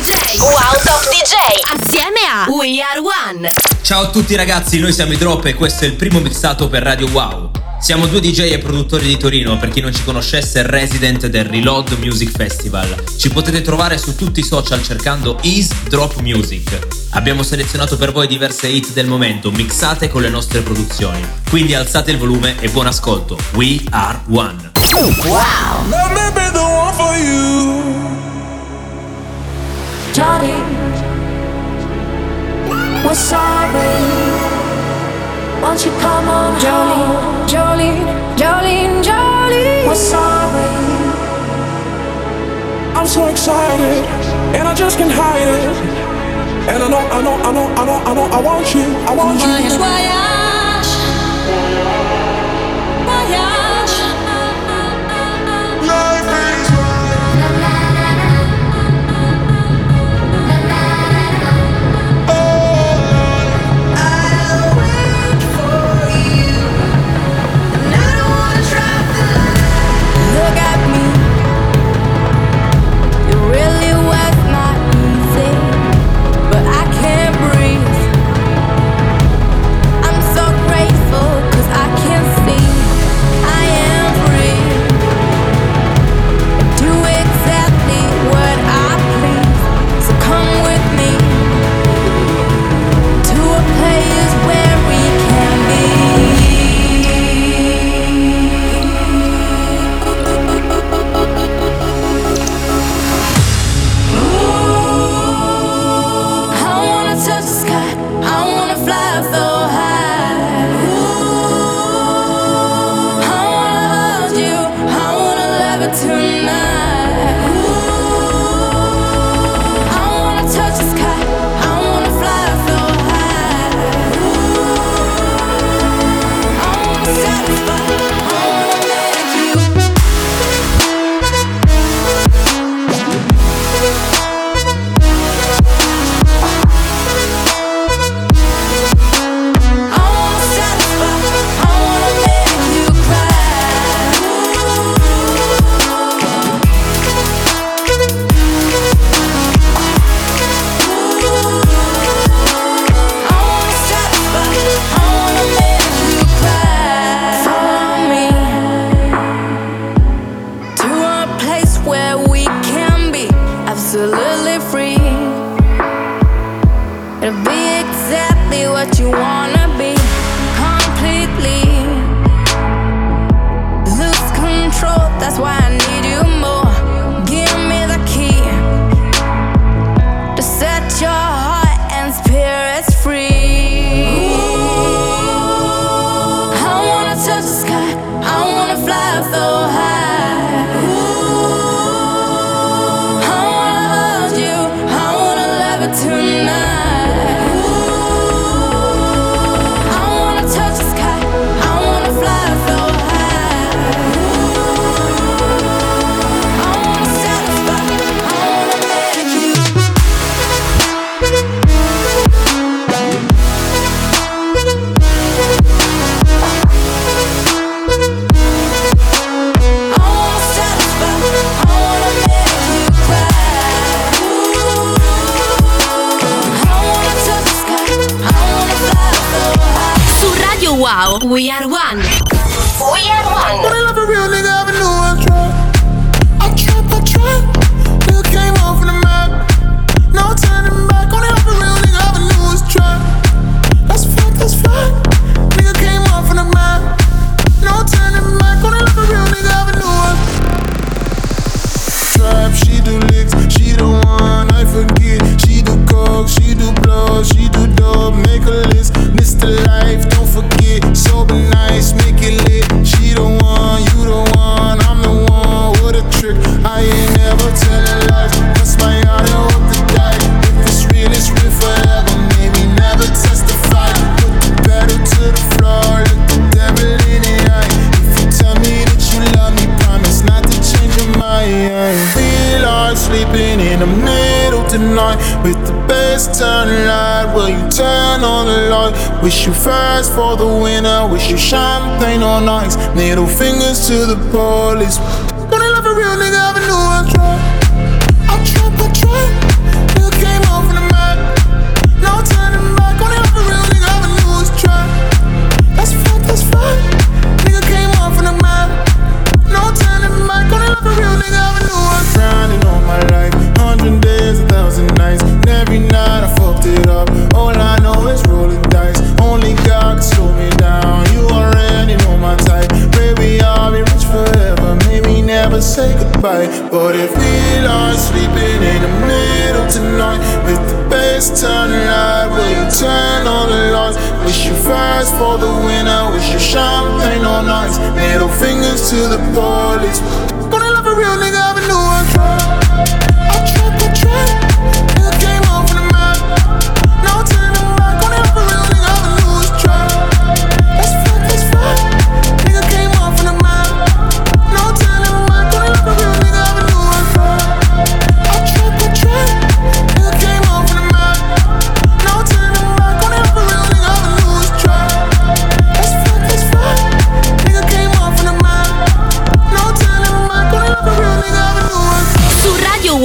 Wow Top DJ. Assieme a We Are One. Ciao a tutti ragazzi, noi siamo i Drop e questo è il primo mixato per Radio Wow. Siamo due DJ e produttori di Torino, per chi non ci conoscesse, resident del Reload Music Festival. Ci potete trovare su tutti i social cercando Is Drop Music. Abbiamo selezionato per voi diverse hit del momento, mixate con le nostre produzioni. Quindi alzate il volume e buon ascolto. We are one. Wow! Johnny, we're sorry. Won't you come on, Jolene, Jolene, Jolene, Jolene? We're sorry. I'm so excited, and I just can't hide it. And I know, I know, I know, I know, I know, I want you, I want you. Why, why I we had a night with the best turn light. Will you turn on the light? Wish you fast for the winner. Wish you champagne on ice. Needle fingers to the police. and say goodbye. But if we are sleeping in the middle tonight, with the bass turn loud, will you turn on the lights? Wish you fast for the winner, wish you champagne on ice. Middle fingers to the police. Gonna love a real nigga.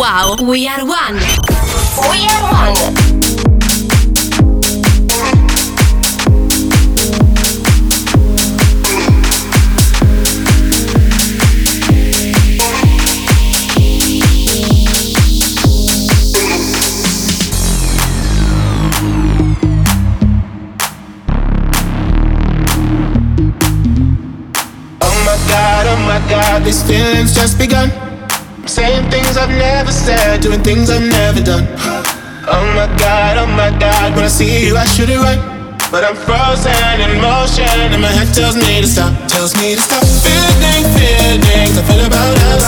Wow, we are one. We are one. Oh oh this feeling's just begun Saying things I've never said, doing things I've never done. Oh my god, oh my god, when I see you, I should it right. But I'm frozen in motion, and my head tells me to stop, tells me to stop. Feeling, feelings I feel about us.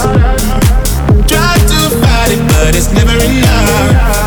Try to fight it, but it's never enough.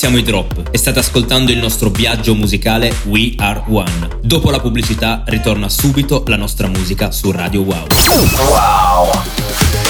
siamo i Drop e state ascoltando il nostro viaggio musicale We Are One. Dopo la pubblicità ritorna subito la nostra musica su Radio Wow. Rise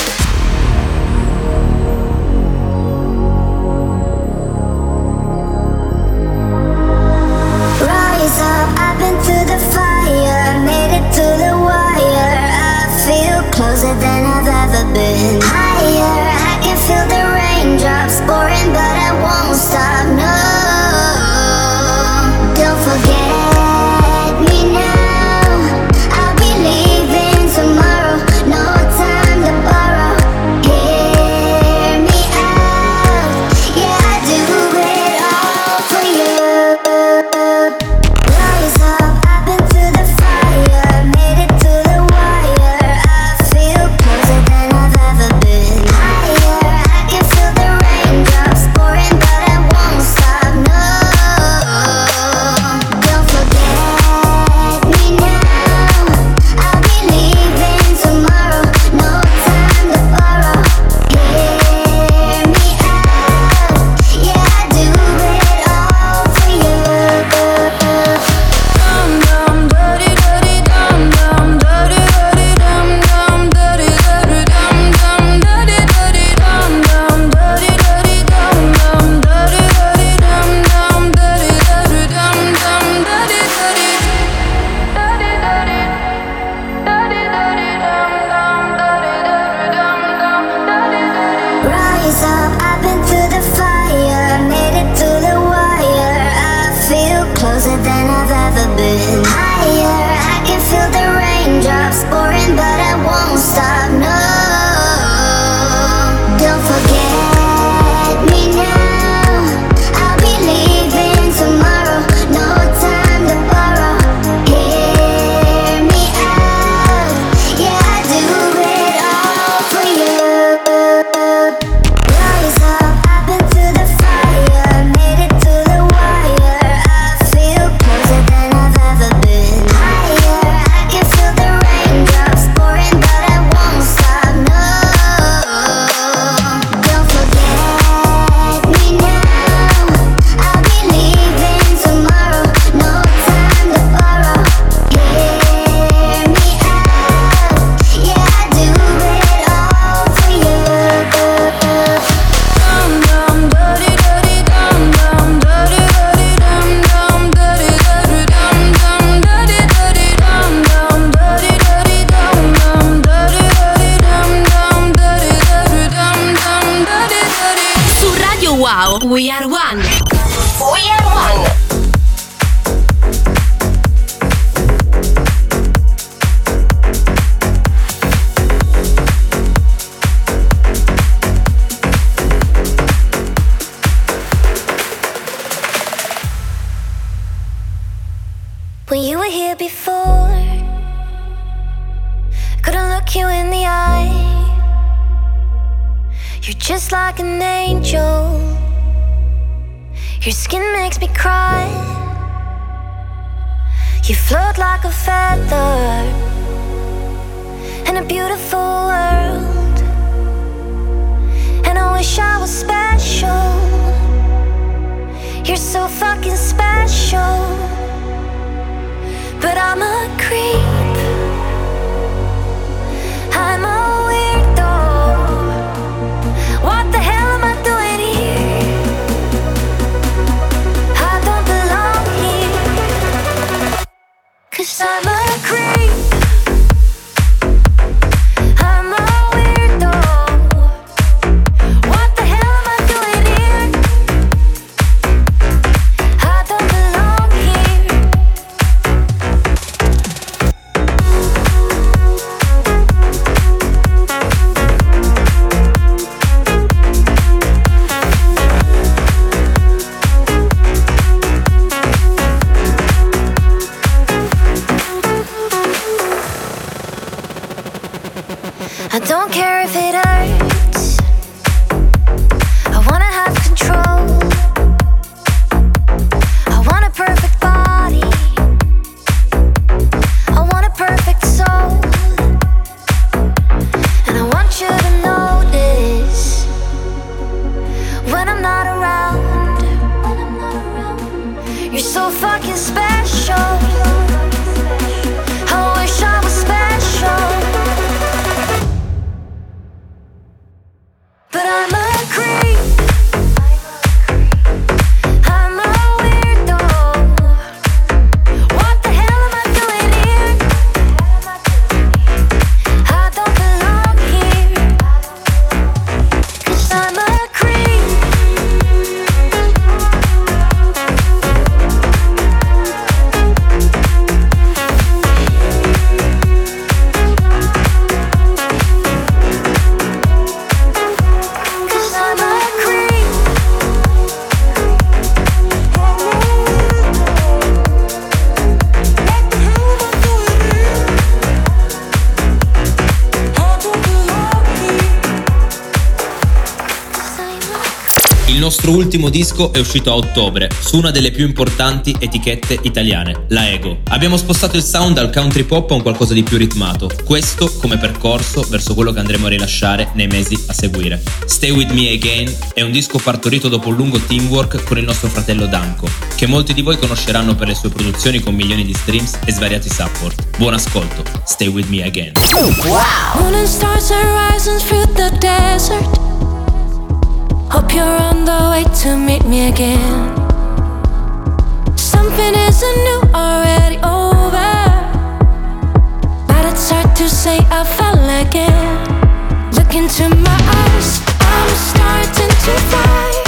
Your skin makes me cry. You float like a feather in a beautiful world. And I wish I was special. You're so fucking special. But I'm a creep. A creep. Don't care if it Il nostro ultimo disco è uscito a ottobre su una delle più importanti etichette italiane, la Ego. Abbiamo spostato il sound dal country pop a un qualcosa di più ritmato, questo come percorso verso quello che andremo a rilasciare nei mesi a seguire. Stay With Me Again è un disco partorito dopo un lungo teamwork con il nostro fratello Danko, che molti di voi conosceranno per le sue produzioni con milioni di streams e svariati support. Buon ascolto, Stay With Me Again. Moon Hope you're on the way to meet me again. Something isn't new already over. But it's hard to say I fell again. Look into my eyes, I'm starting to fly.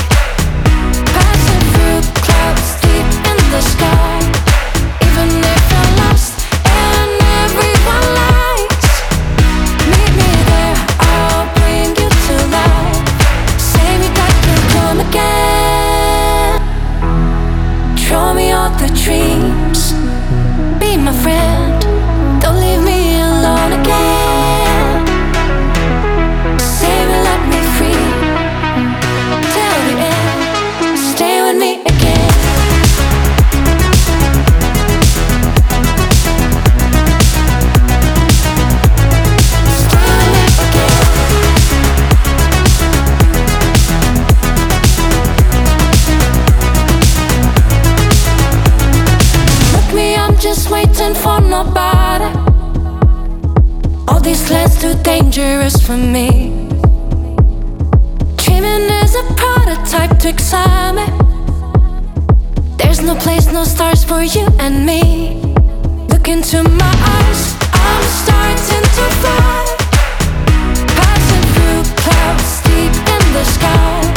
Nobody. All these lands too dangerous for me. Dreaming is a prototype to me. There's no place, no stars for you and me. Look into my eyes, I'm starting to fly. Passing through clouds deep in the sky.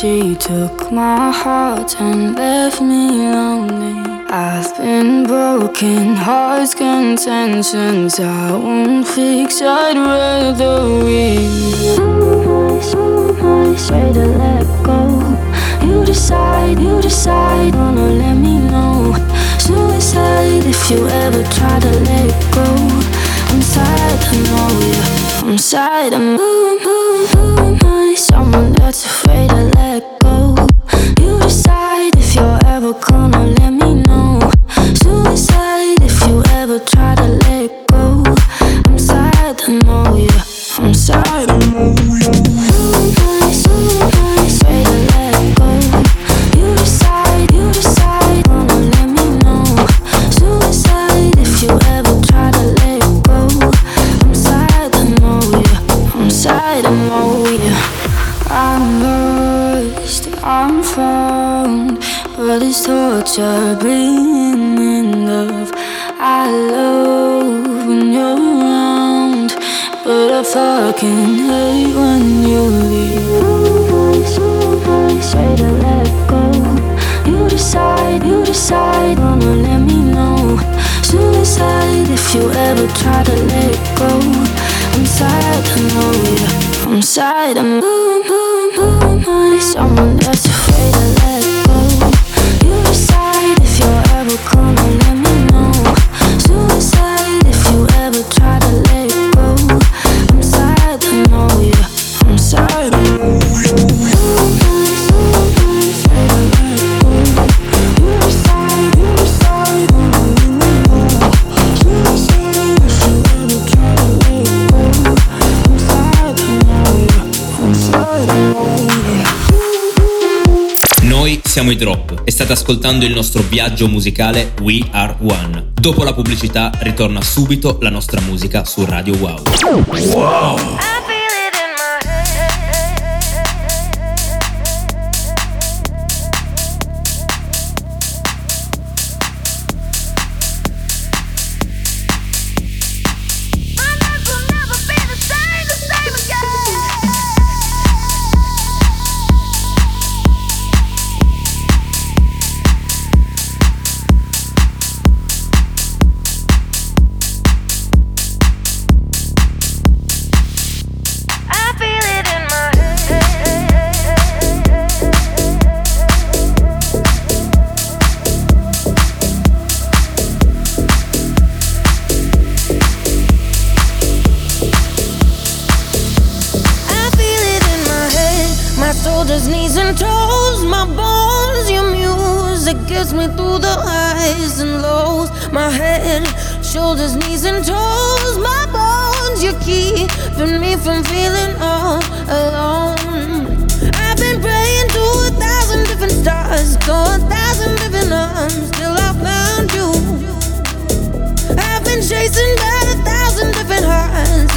She took my heart and left me lonely. I've been broken, hearts, contentions. I won't fix, I'd rather leave. Somebody, to let go. You decide, you decide, wanna let me know. Suicide if you ever try to let go. I'm sad, I know you. I'm sad, I'm moving, moving, moving someone that's afraid to let go. You decide if you're ever gonna they gonna let me know? Suicide if you ever try to let it go. I'm sad, I know. Yeah, I'm sad, I'm boom, boom, boom. Someone e state ascoltando il nostro viaggio musicale We Are One. Dopo la pubblicità ritorna subito la nostra musica su Radio Wow. Wow! shoulders, knees, and toes. My bones, you're keeping me from feeling all alone. I've been praying to a thousand different stars, to a thousand different arms, till I found you. I've been chasing by a thousand different hearts,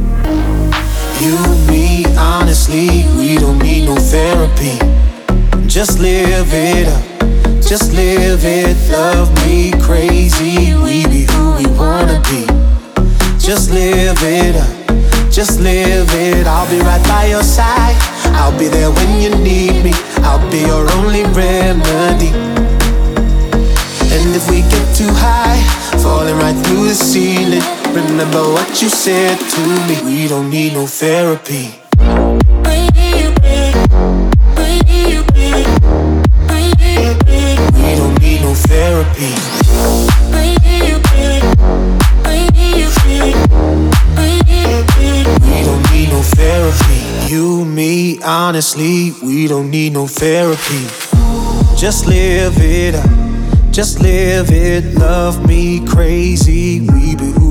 You, me, honestly, we don't need no therapy. Just live it up, just live it. Love me crazy, we be who we wanna be. Just live it up, just live it. I'll be right by your side. I'll be there when you need me. I'll be your only remedy. And if we get too high, falling right through the ceiling, remember what you said to me. We don't need no therapy. We don't need no therapy. We don't need no therapy. You, me, honestly, we don't need no therapy. Just live it up. Just live it. Love me crazy. We be who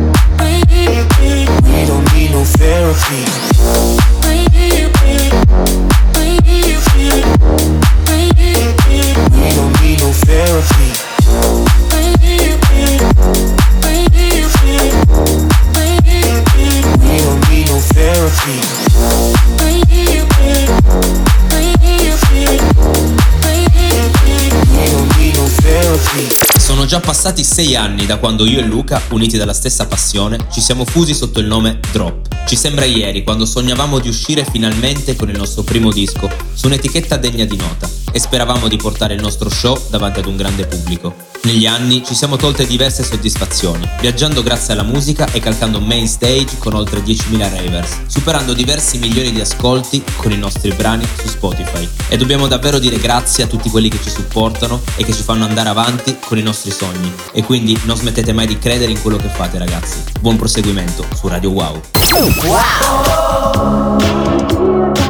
therapy. We don't need no therapy. We don't need no therapy. We don't. Sono già passati sei anni da quando io e Luca, uniti dalla stessa passione, ci siamo fusi sotto il nome Drop. Ci sembra ieri quando sognavamo di uscire finalmente con il nostro primo disco su un'etichetta degna di nota e speravamo di portare il nostro show davanti ad un grande pubblico. Negli anni ci siamo tolte diverse soddisfazioni, viaggiando grazie alla musica e calcando main stage con oltre 10.000 ravers, superando diversi milioni di ascolti con i nostri brani su Spotify. E dobbiamo davvero dire grazie a tutti quelli che ci supportano e che ci fanno andare avanti con i nostri sogni. E quindi non smettete mai di credere in quello che fate ragazzi. Buon proseguimento su Radio Wow. I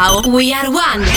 Wow, we are one.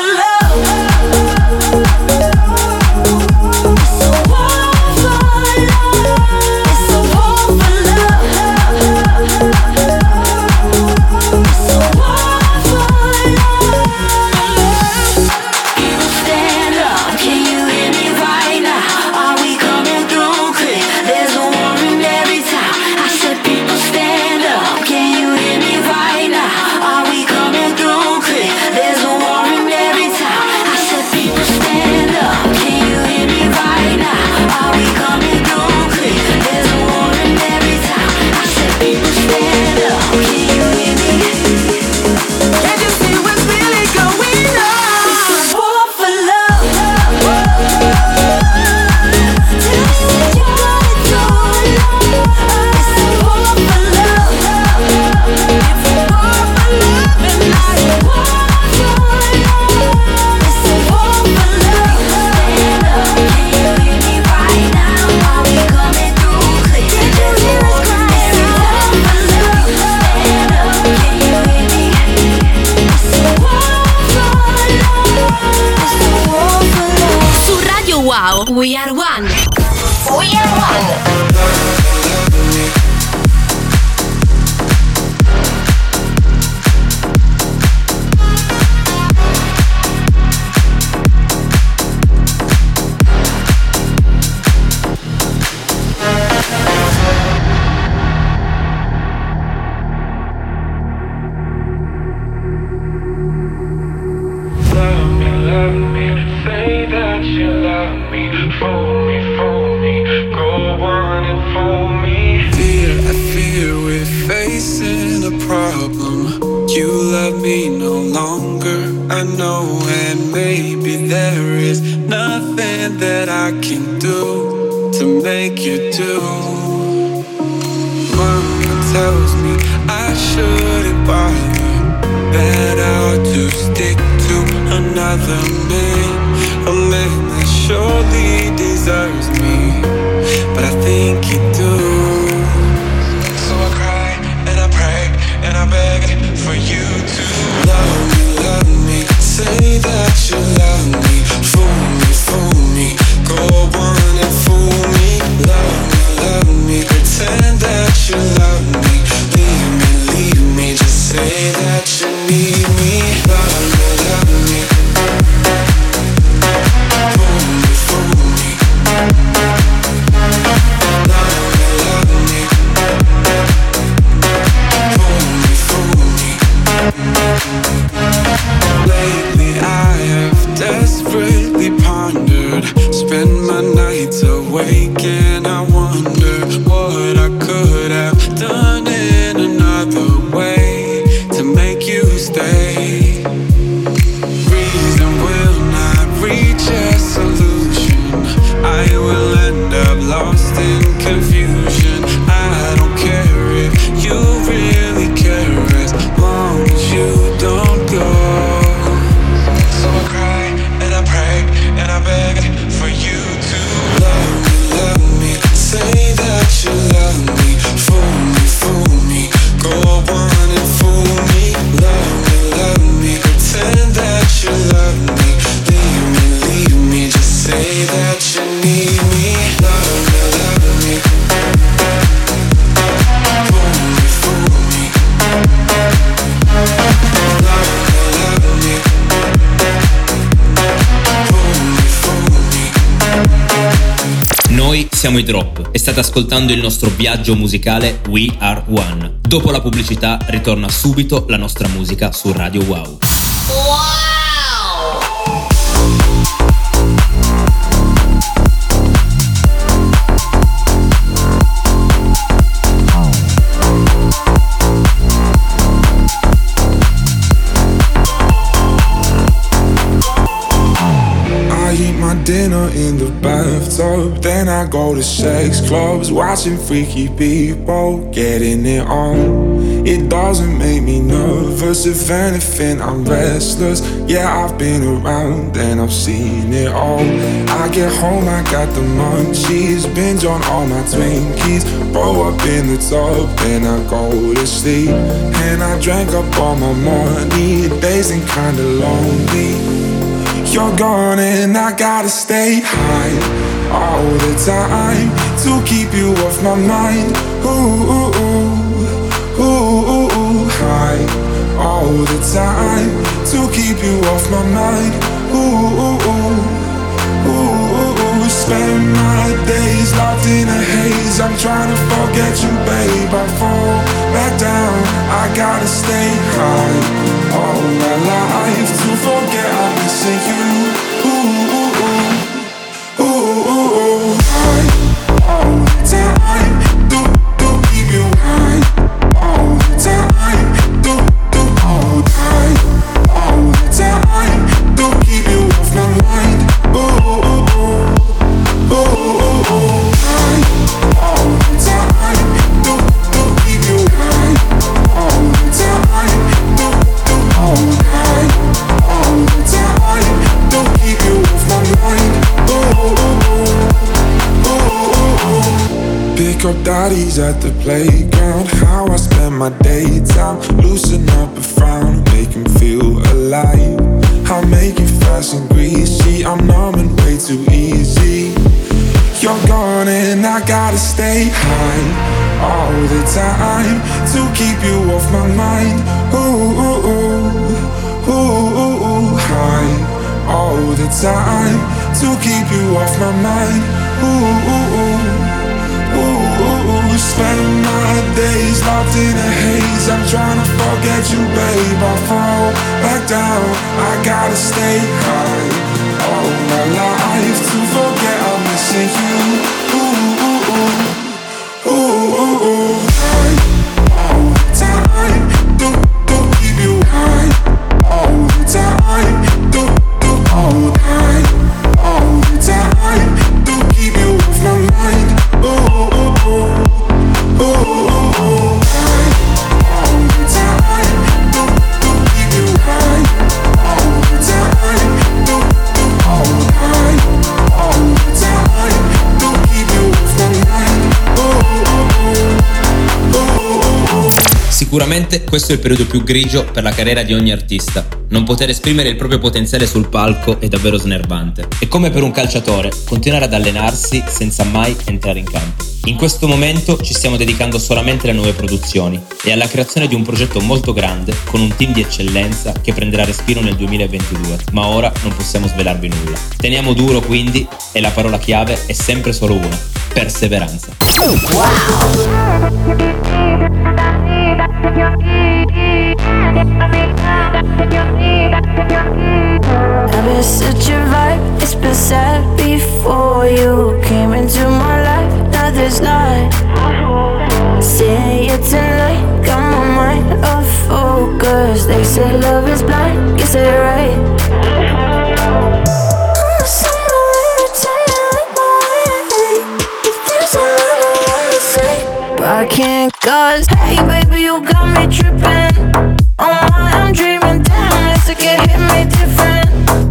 Love. And I wonder siamo i Drop e state ascoltando il nostro viaggio musicale We Are One. Dopo la pubblicità ritorna subito la nostra musica su Radio Wow. Then I go to sex clubs, watching freaky people getting it on. It doesn't make me nervous, if anything, I'm restless. Yeah, I've been around and I've seen it all. I get home, I got the munchies, binge on all my Twinkies. Roll up in the tub, then I go to sleep. And I drank up all my money, days ain't kinda lonely. You're gone and I gotta stay high all the time to keep you off my mind. Ooh, ooh, ooh, ooh, high all the time to keep you off my mind. Ooh, ooh, ooh, ooh, ooh. Spend my days locked in a haze. I'm trying to forget you, babe. I fall back down. I gotta stay high all my life to forget I'm missing you. Ooh, ooh, ooh, Daddies at the playground. How I spend my daytime. Loosen up a frown, make him feel alive. I make it fast and greasy. I'm numb and way too easy. You're gone and I gotta stay high all the time to keep you off my mind. Ooh, ooh, ooh, ooh, ooh, ooh, high all the time to keep you off my mind. Ooh, ooh, ooh. Spend my days locked in a haze. I'm trying to forget you, babe. I fall back down. I gotta stay high all my life to forget I'm missing you. Ooh, Sicuramente questo è il periodo più grigio per la carriera di ogni artista. Non poter esprimere il proprio potenziale sul palco è davvero snervante. È come per un calciatore, continuare ad allenarsi senza mai entrare in campo. In questo momento ci stiamo dedicando solamente alle nuove produzioni e alla creazione di un progetto molto grande con un team di eccellenza che prenderà respiro nel 2022, ma ora non possiamo svelarvi nulla. Teniamo duro quindi e la parola chiave è sempre solo una, perseveranza. I've been such a vibe, it's been sad before you came into my life. Now there's not. Seeing you tonight, got my mind off focus. They say love is blind, say it right. I can't cause Hey baby, you got me trippin'. Oh, my, I'm dreamin'. damn, it's like it hit me different.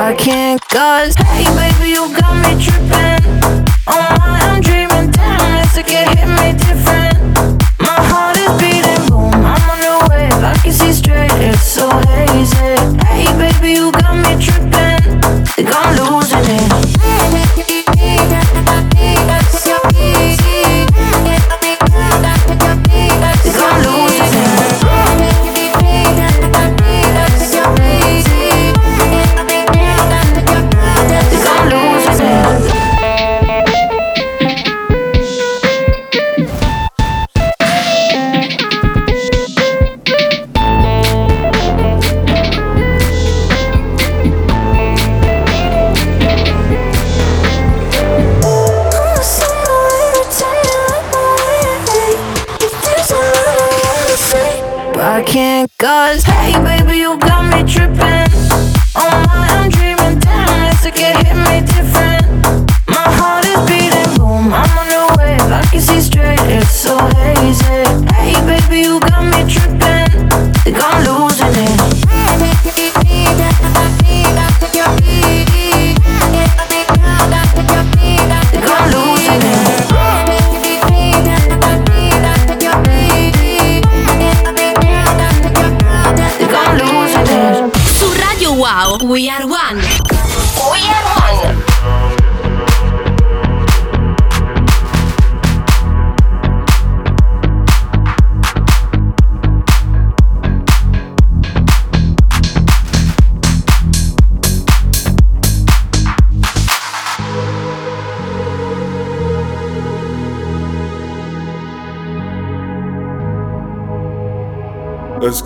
I can't cause Hey baby you got me tripping. Oh my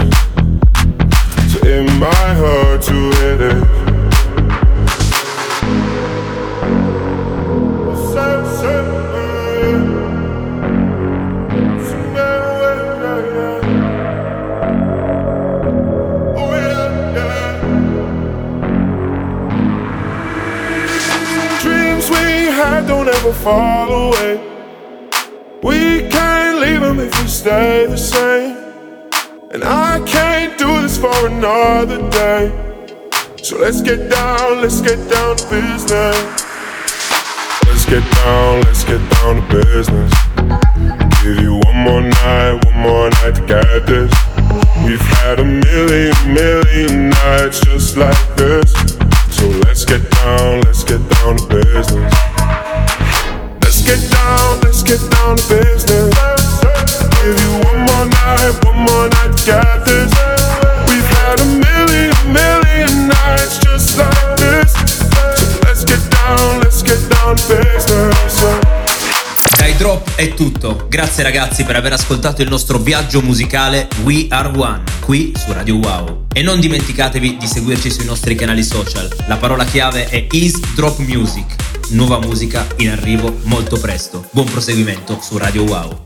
attention. To è tutto. Grazie ragazzi per aver ascoltato il nostro viaggio musicale We Are One qui su Radio Wow. E non dimenticatevi di seguirci sui nostri canali social. La parola chiave è Is Drop Music. Nuova musica in arrivo molto presto. Buon proseguimento su Radio Wow.